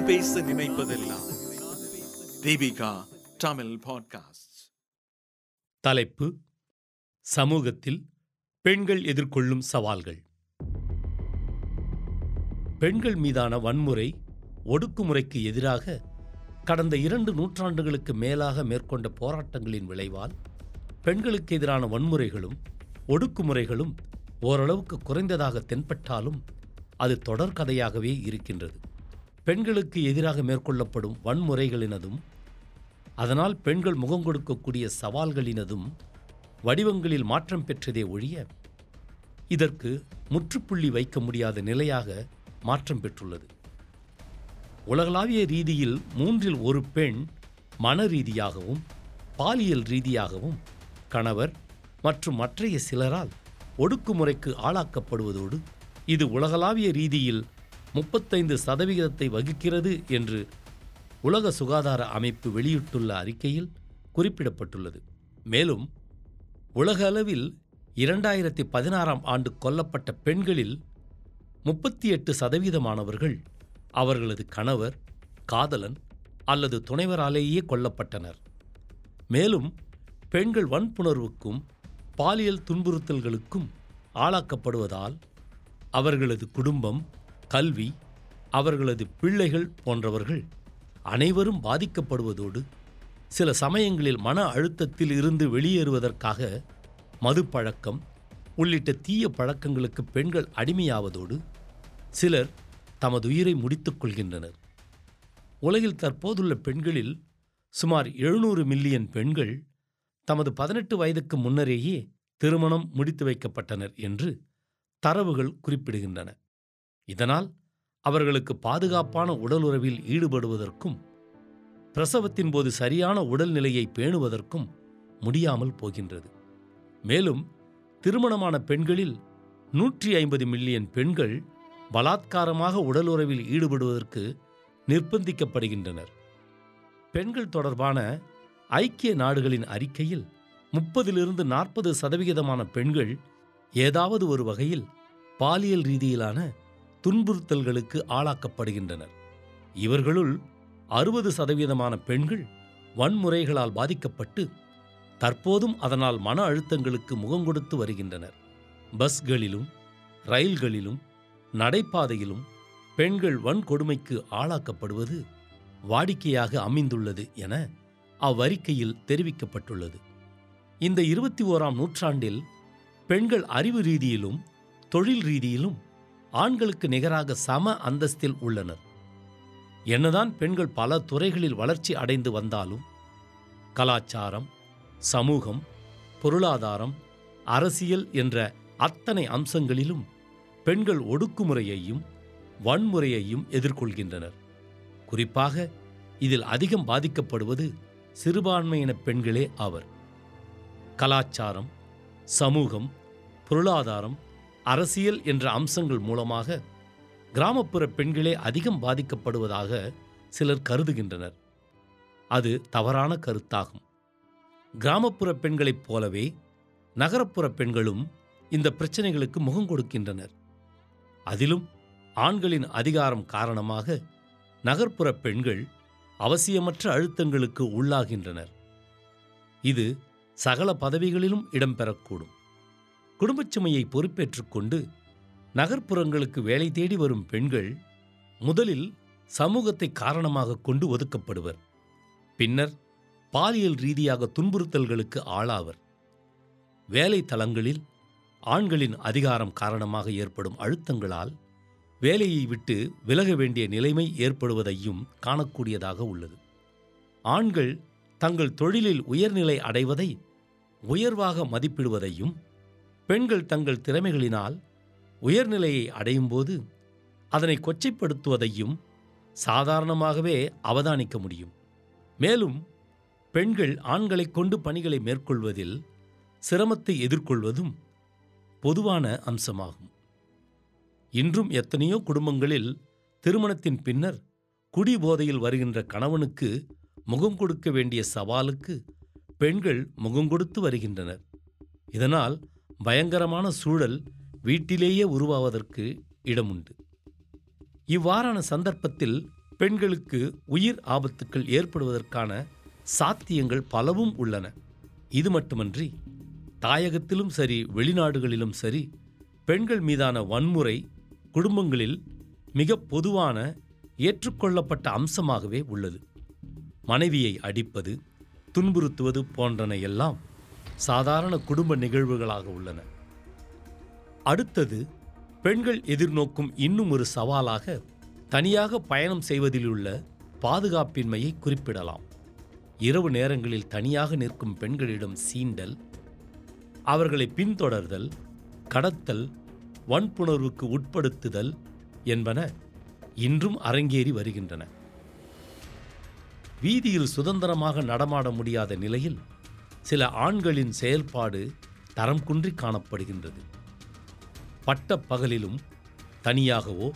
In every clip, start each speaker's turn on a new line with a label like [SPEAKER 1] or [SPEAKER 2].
[SPEAKER 1] நான் பேச நினைப்பதெல்லாம். தீபிகா தமிழ் பாட்காஸ்ட்
[SPEAKER 2] தலைப்பு சமூகத்தில் பெண்கள் எதிர்கொள்ளும் சவால்கள். பெண்கள் மீதான வன்முறை ஒடுக்குமுறைக்கு எதிராக கடந்த இரண்டு நூற்றாண்டுகளுக்கு மேலாக மேற்கொண்ட போராட்டங்களின் விளைவால் பெண்களுக்கு எதிரான வன்முறைகளும் ஒடுக்குமுறைகளும் ஓரளவுக்கு குறைந்ததாக தென்பட்டாலும் அது தொடர்கதையாகவே இருக்கின்றது. பெண்களுக்கு எதிராக மேற்கொள்ளப்படும் வன்முறைகளினதும் அதனால் பெண்கள் முகம் கொடுக்கக்கூடிய சவால்களினதும் வடிவங்களில் மாற்றம் பெற்றதே ஒழிய இதற்கு முற்றுப்புள்ளி வைக்க முடியாத நிலையாக மாற்றம் பெற்றுள்ளது. உலகளாவிய ரீதியில் மூன்றில் ஒரு பெண் மன ரீதியாகவும் பாலியல் ரீதியாகவும் கணவர் மற்றும் மற்றைய சிலரால் ஒடுக்குமுறைக்கு ஆளாக்கப்படுவதோடு இது உலகளாவிய ரீதியில் முப்பத்தைந்து சதவிகிதத்தை வகிக்கிறது என்று உலக சுகாதார அமைப்பு வெளியிட்டுள்ள அறிக்கையில் குறிப்பிடப்பட்டுள்ளது. மேலும் உலக அளவில் இரண்டாயிரத்தி பதினாறாம் ஆண்டு கொல்லப்பட்ட பெண்களில் முப்பத்தி எட்டு சதவீதமானவர்கள் அவர்களது கணவர் காதலன் அல்லது துணைவராலேயே கொல்லப்பட்டனர். மேலும் பெண்கள் வன்புணர்வுக்கும் பாலியல் துன்புறுத்தல்களுக்கும் ஆளாக்கப்படுவதால் அவர்களது குடும்பம் கல்வி அவர்களது பிள்ளைகள் போன்றவர்கள் அனைவரும் பாதிக்கப்படுவதோடு சில சமயங்களில் மன அழுத்தத்தில் இருந்து வெளியேறுவதற்காக மதுப்பழக்கம் உள்ளிட்ட தீய பழக்கங்களுக்கு பெண்கள் அடிமையாவதோடு சிலர் தமது உயிரை முடித்துக் கொள்கின்றனர். உலகில் தற்போதுள்ள பெண்களில் சுமார் எழுநூறு மில்லியன் பெண்கள் தமது பதினெட்டு வயதுக்கு முன்னரேயே திருமணம் முடித்து வைக்கப்பட்டனர் என்று தரவுகள் குறிப்பிடுகின்றன. இதனால் அவர்களுக்கு பாதுகாப்பான உடலுறவில் ஈடுபடுவதற்கும் பிரசவத்தின் போது சரியான உடல்நிலையை பேணுவதற்கும் முடியாமல் போகின்றது. மேலும் திருமணமான பெண்களில் நூற்றி ஐம்பது மில்லியன் பெண்கள் பலாத்காரமாக உடலுறவில் ஈடுபடுவதற்கு நிர்பந்திக்கப்படுகின்றனர் பெண்கள் தொடர்பான ஐக்கிய நாடுகளின் அறிக்கையில் முப்பதிலிருந்து நாற்பது சதவிகிதமான பெண்கள் ஏதாவது ஒரு வகையில் பாலியல் ரீதியிலான துன்புறுத்தல்களுக்கு ஆளாக்கப்படுகின்றனர். இவர்களுள் அறுபது சதவீதமான பெண்கள் வன்முறைகளால் பாதிக்கப்பட்டு தற்போதும் அதனால் மன அழுத்தங்களுக்கு முகம் கொடுத்து வருகின்றனர். பஸ்களிலும் ரயில்களிலும் நடைபாதையிலும் பெண்கள் வன்கொடுமைக்கு ஆளாக்கப்படுவது வாடிக்கையாக அமைந்துள்ளது என அவ்வறிக்கையில் தெரிவிக்கப்பட்டுள்ளது. இந்த இருபத்தி ஓராம் நூற்றாண்டில் பெண்கள் அறிவு ரீதியிலும் தொழில் ரீதியிலும் ஆண்களுக்கு நிகராக சம அந்தஸ்தில் உள்ளனர். என்னதான் பெண்கள் பல துறைகளில் வளர்ச்சி அடைந்து வந்தாலும் கலாச்சாரம் சமூகம் பொருளாதாரம் அரசியல் என்ற அத்தனை அம்சங்களிலும் பெண்கள் ஒடுக்குமுறையையும் வன்முறையையும் எதிர்கொள்கின்றனர். குறிப்பாக இதில் அதிகம் பாதிக்கப்படுவது சிறுபான்மையின பெண்களே ஆவர். கலாச்சாரம் சமூகம் பொருளாதாரம் அரசியல் என்ற அம்சங்கள் மூலமாக கிராமப்புற பெண்களே அதிகம் பாதிக்கப்படுவதாக சிலர் கருதுகின்றனர். அது தவறான கருத்தாகும். கிராமப்புற பெண்களைப் போலவே நகரப்புற பெண்களும் இந்த பிரச்சனைகளுக்கு முகம் கொடுக்கின்றனர். அதிலும் ஆண்களின் அதிகாரம் காரணமாக நகர்ப்புற பெண்கள் அவசியமற்ற அழுத்தங்களுக்கு உள்ளாகின்றனர். இது சகல பதவிகளிலும் இடம்பெறக்கூடும். குடும்பச் சுமையை பொறுப்பேற்றுக் கொண்டு நகர்ப்புறங்களுக்கு வேலை தேடி வரும் பெண்கள் முதலில் சமூகத்தை காரணமாக கொண்டு ஒதுக்கப்படுவர். பின்னர் பாலியல் ரீதியாக துன்புறுத்தல்களுக்கு ஆளாவர். வேலை தளங்களில் ஆண்களின் அதிகாரம் காரணமாக ஏற்படும் அழுத்தங்களால் வேலையை விட்டு விலக வேண்டிய நிலைமை ஏற்படுவதையும் காணக்கூடியதாக உள்ளது. ஆண்கள் தங்கள் தொழிலில் உயர்நிலை அடைவதை உயர்வாக மதிப்பிடுவதையும் பெண்கள் தங்கள் திறமைகளினால் உயர்நிலையை அடையும்போது அதனை கொச்சைப்படுத்துவதையும் சாதாரணமாகவே அவதானிக்க முடியும். மேலும் பெண்கள் ஆண்களை கொண்டு பணிகளை மேற்கொள்வதில் சிரமத்தை எதிர்கொள்வதும் பொதுவான அம்சமாகும். இன்றும் எத்தனையோ குடும்பங்களில் திருமணத்தின் பின்னர் குடி போதையில் வருகின்ற கணவனுக்கு முகம் கொடுக்க வேண்டிய சவாலுக்கு பெண்கள் முகம் கொடுத்து வருகின்றனர். இதனால் பயங்கரமான சூழல் வீட்டிலேயே உருவாவதற்கு இடமுண்டு. இவ்வாறான சந்தர்ப்பத்தில் பெண்களுக்கு உயிர் ஆபத்துக்கள் ஏற்படுவதற்கான சாத்தியங்கள் பலவும் உள்ளன. இது மட்டுமன்றி தாயகத்திலும் சரி வெளிநாடுகளிலும் சரி பெண்கள் மீதான வன்முறை குடும்பங்களில் மிக பொதுவான ஏற்றுக்கொள்ளப்பட்ட அம்சமாகவே உள்ளது. மனைவியை அடிப்பது துன்புறுத்துவது போன்றன எல்லாம் சாதாரண குடும்ப நிகழ்வுகளாக உள்ளன. அடுத்தது பெண்கள் எதிர்நோக்கும் இன்னும் ஒரு சவாலாக தனியாக பயணம் செய்வதிலுள்ள பாதுகாப்பின்மையை குறிப்பிடலாம். இரவு நேரங்களில் தனியாக நிற்கும் பெண்களிடம் சீண்டல் அவர்களை பின்தொடர்தல் கடத்தல் வன்புணர்வுக்கு உட்படுத்துதல் என்பன இன்றும் அரங்கேறி வருகின்றன. வீதியில் சுதந்திரமாக நடமாட முடியாத நிலையில் சில ஆண்களின் செயல்பாடு தரம் குன்றி காணப்படுகின்றது. பட்ட பகலிலும் தனியாகவோ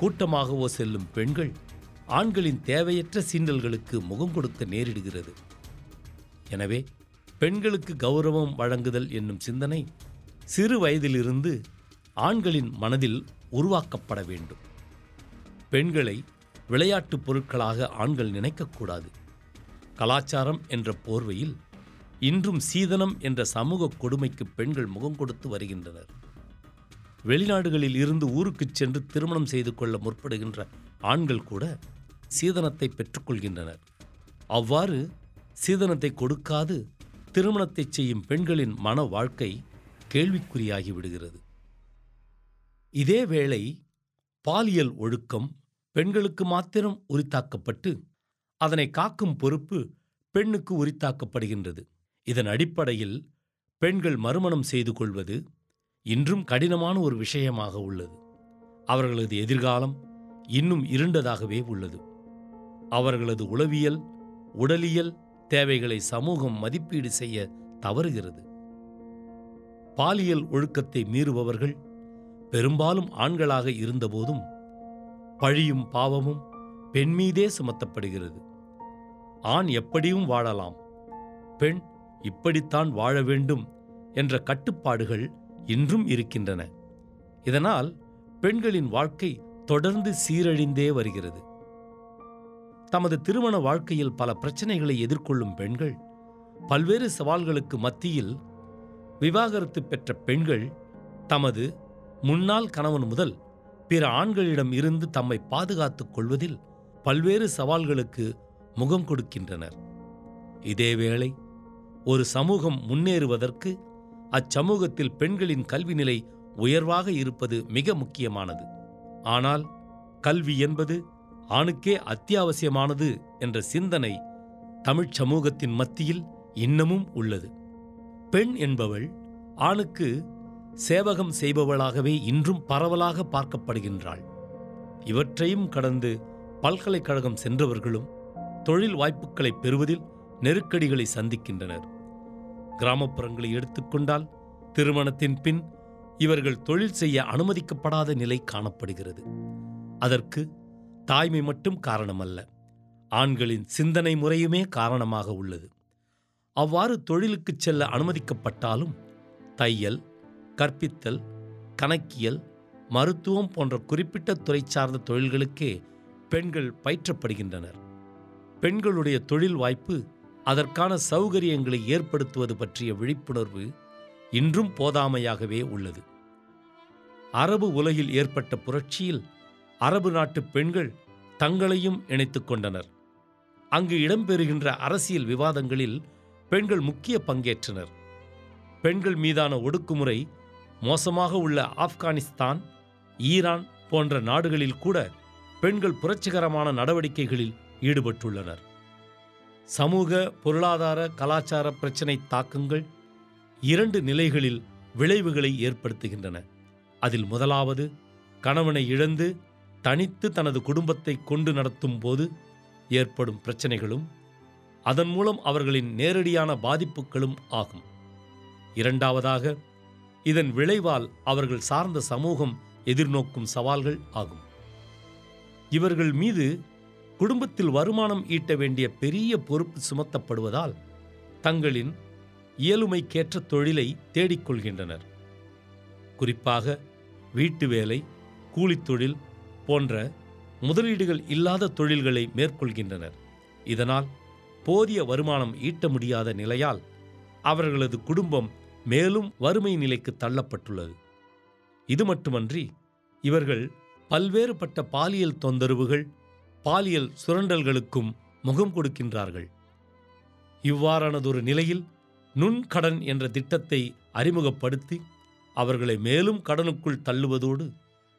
[SPEAKER 2] கூட்டமாகவோ செல்லும் பெண்கள் ஆண்களின் தேவையற்ற சீண்டல்களுக்கு முகம் கொடுக்க நேரிடுகிறது. எனவே பெண்களுக்கு கௌரவம் வழங்குதல் என்னும் சிந்தனை சிறு வயதிலிருந்து ஆண்களின் மனதில் உருவாக்கப்பட வேண்டும். பெண்களை விளையாட்டுப் பொருட்களாக ஆண்கள் நினைக்கக்கூடாது. கலாச்சாரம் என்ற போர்வையில் இன்றும் சீதனம் என்ற சமூக கொடுமைக்கு பெண்கள் முகம் கொடுத்து வருகின்றனர். வெளிநாடுகளில் இருந்து ஊருக்குச் சென்று திருமணம் செய்து கொள்ள முற்படுகின்ற ஆண்கள் கூட சீதனத்தை பெற்றுக்கொள்கின்றனர். அவ்வாறு சீதனத்தை கொடுக்காது திருமணத்தை செய்யும் பெண்களின் மன வாழ்க்கை கேள்விக்குறியாகி விடுகிறது. இதேவேளை பாலியல் ஒழுக்கம் பெண்களுக்கு மாத்திரம் உரித்தாக்கப்பட்டு அதனை காக்கும் பொறுப்பு பெண்ணுக்கு உரித்தாக்கப்படுகின்றது. இதன் அடிப்படையில் பெண்கள் மறுமணம் செய்து கொள்வது இன்றும் கடினமான ஒரு விஷயமாக உள்ளது. அவர்களது எதிர்காலம் இன்னும் இருண்டதாகவே உள்ளது. அவர்களது உளவியல் உடலியல் தேவைகளை சமூகம் மதிப்பீடு செய்ய தவறுகிறது. பாலியல் ஒழுக்கத்தை மீறுபவர்கள் பெரும்பாலும் ஆண்களாக இருந்தபோதும் பழியும் பாவமும் பெண் மீதே சுமத்தப்படுகிறது. ஆண் எப்படியும் வாழலாம். பெண் இப்படித்தான் வாழ வேண்டும் என்ற கட்டுப்பாடுகள் இன்றும் இருக்கின்றன. இதனால் பெண்களின் வாழ்க்கை தொடர்ந்து சீரழிந்தே வருகிறது. தமது திருமண வாழ்க்கையில் பல பிரச்சனைகளை எதிர்கொள்ளும் பெண்கள் பல்வேறு சவால்களுக்கு மத்தியில் விவாகரத்து பெற்ற பெண்கள் தமது முன்னாள் கணவன் முதல் பிற ஆண்களிடம் இருந்து தம்மை பாதுகாத்துக் கொள்வதில் பல்வேறு சவால்களுக்கு முகம் கொடுக்கின்றனர். இதேவேளை ஒரு சமூகம் முன்னேறுவதற்கு அச்சமூகத்தில் பெண்களின் கல்வி நிலை உயர்வாக இருப்பது மிக முக்கியமானது. ஆனால் கல்வி என்பது ஆணுக்கே அத்தியாவசியமானது என்ற சிந்தனை தமிழ்ச் சமூகத்தின் மத்தியில் இன்னமும் உள்ளது. பெண் என்பவள் ஆணுக்கு சேவகம் செய்பவளாகவே இன்றும் பரவலாக பார்க்கப்படுகின்றாள். இவற்றையும் கடந்து பல்கலைக்கழகம் சென்றவர்களும் தொழில் வாய்ப்புகளை பெறுவதில் நெருக்கடிகளை சந்திக்கின்றனர். கிராமப்புறங்களை எடுத்துக்கொண்டால் திருமணத்தின் பின் இவர்கள் தொழில் செய்ய அனுமதிக்கப்படாத நிலை காணப்படுகிறது. அதற்கு தாய்மை மட்டும் காரணமல்ல ஆண்களின் சிந்தனை முறையுமே காரணமாக உள்ளது. அவ்வாறு தொழிலுக்கு செல்ல அனுமதிக்கப்பட்டாலும் தையல் கற்பித்தல் கணக்கியல் மருத்துவம் போன்ற குறிப்பிட்ட துறை சார்ந்த தொழில்களுக்கே பெண்கள் பயிற்றப்படுகின்றனர். பெண்களுடைய தொழில் வாய்ப்பு அதற்கான சௌகரியங்களை ஏற்படுத்துவது பற்றிய விழிப்புணர்வு இன்றும் போதாமையாகவே உள்ளது. அரபு உலகில் ஏற்பட்ட புரட்சியில் அரபு நாட்டு பெண்கள் தங்களையும் இணைத்து கொண்டனர். அங்கு இடம்பெறுகின்ற அரசியல் விவாதங்களில் பெண்கள் முக்கிய பங்கேற்றனர். பெண்கள் மீதான ஒடுக்குமுறை மோசமாக உள்ள ஆப்கானிஸ்தான் ஈரான் போன்ற நாடுகளில் கூட பெண்கள் புரட்சிகரமான நடவடிக்கைகளில் ஈடுபட்டுள்ளனர். சமூக பொருளாதார கலாச்சார பிரச்சினை தாக்கங்கள் இரண்டு நிலைகளில் விளைவுகளை ஏற்படுத்துகின்றன. அதில் முதலாவது கணவனை இழந்து தனித்து தனது குடும்பத்தை கொண்டு நடத்தும் போது ஏற்படும் பிரச்சனைகளும் அதன் மூலம் அவர்களின் நேரடியான பாதிப்புகளும் ஆகும். இரண்டாவதாக இதன் விளைவால் அவர்கள் சார்ந்த சமூகம் எதிர்நோக்கும் சவால்கள் ஆகும். இவர்கள் மீது குடும்பத்தில் வருமானம் ஈட்ட வேண்டிய பெரிய பொறுப்பு சுமத்தப்படுவதால் தங்களின் இயலுமைக்கேற்ற தொழிலை தேடிக்கொள்கின்றனர். குறிப்பாக வீட்டு வேலை கூலித்தொழில் போன்ற முதலீடுகள் இல்லாத தொழில்களை மேற்கொள்கின்றனர். இதனால் போதிய வருமானம் ஈட்ட முடியாத நிலையால் அவர்களது குடும்பம் மேலும் வறுமை நிலைக்கு தள்ளப்பட்டுள்ளது. இது மட்டுமன்றி இவர்கள் பல்வேறுபட்ட பாலியல் தொந்தரவுகள் பாலியல் சுரண்டல்களுக்கும் முகம் கொடுக்கின்றார்கள். இவ்வாறானதொரு நிலையில் நுண்கடன் என்ற திட்டத்தை அறிமுகப்படுத்தி அவர்களை மேலும் கடனுக்குள் தள்ளுவதோடு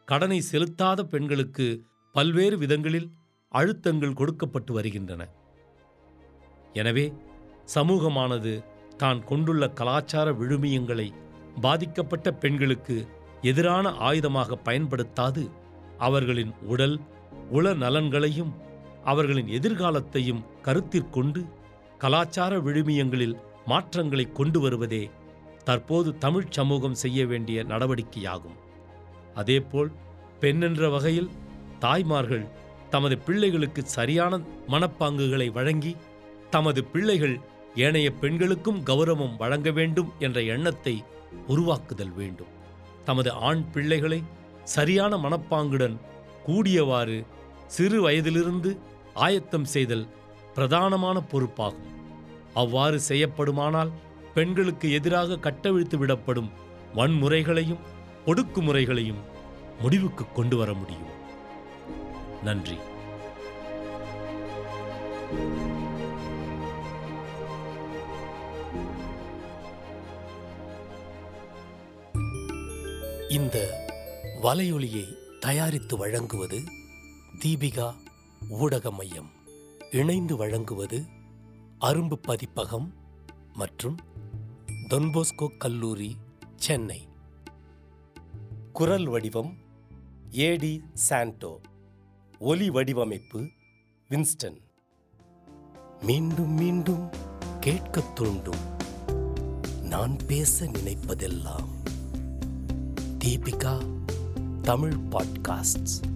[SPEAKER 2] கடனை செலுத்தாத பெண்களுக்கு பல்வேறு விதங்களில் அழுத்தங்கள் கொடுக்கப்பட்டு வருகின்றன. எனவே சமூகமானது தான் கொண்டுள்ள கலாச்சார விழுமியங்களை பாதிக்கப்பட்ட பெண்களுக்கு எதிரான ஆயுதமாக பயன்படுத்தாது அவர்களின் உடல் உள நலன்களையும் அவர்களின் எதிர்காலத்தையும் கருத்திற்கொண்டு கலாச்சார விழுமியங்களில் மாற்றங்களை கொண்டு வருவதே தற்போது தமிழ்ச் சமூகம் செய்ய வேண்டிய நடவடிக்கையாகும். அதேபோல் பெண்ணென்ற வகையில் தாய்மார்கள் தமது பிள்ளைகளுக்கு சரியான மனப்பாங்குகளை வழங்கி தமது பிள்ளைகள் ஏனைய பெண்களுக்கும் கௌரவம் வழங்க வேண்டும் என்ற எண்ணத்தை உருவாக்குதல் வேண்டும். தமது ஆண் பிள்ளைகளை சரியான மனப்பாங்குடன் கூடியவாறு சிறு வயதிலிருந்து ஆயத்தம் செய்தல் பிரதானமான பொறுப்பாகும். அவ்வாறு செய்யப்படுமானால் பெண்களுக்கு எதிராக கட்டவிழ்த்து விடப்படும் வன்முறைகளையும் ஒடுக்குமுறைகளையும் முடிவுக்கு கொண்டு வர முடியும். நன்றி. இந்த வலையொலியை தயாரித்து வழங்குவது தீபிகா ஊடக மையம். இணைந்து வழங்குவது அரும்பு பதிப்பகம் மற்றும் தொன்போஸ்கோ கல்லூரி சென்னை. குரல் வடிவம் ஏடி சாண்டோ. ஒலி வடிவமைப்பு வின்ஸ்டன். மீண்டும் மீண்டும் கேட்கத் தூண்டும். நான் பேச நினைப்பதெல்லாம் தீபிகா தமிழ் பாட்காஸ்ட்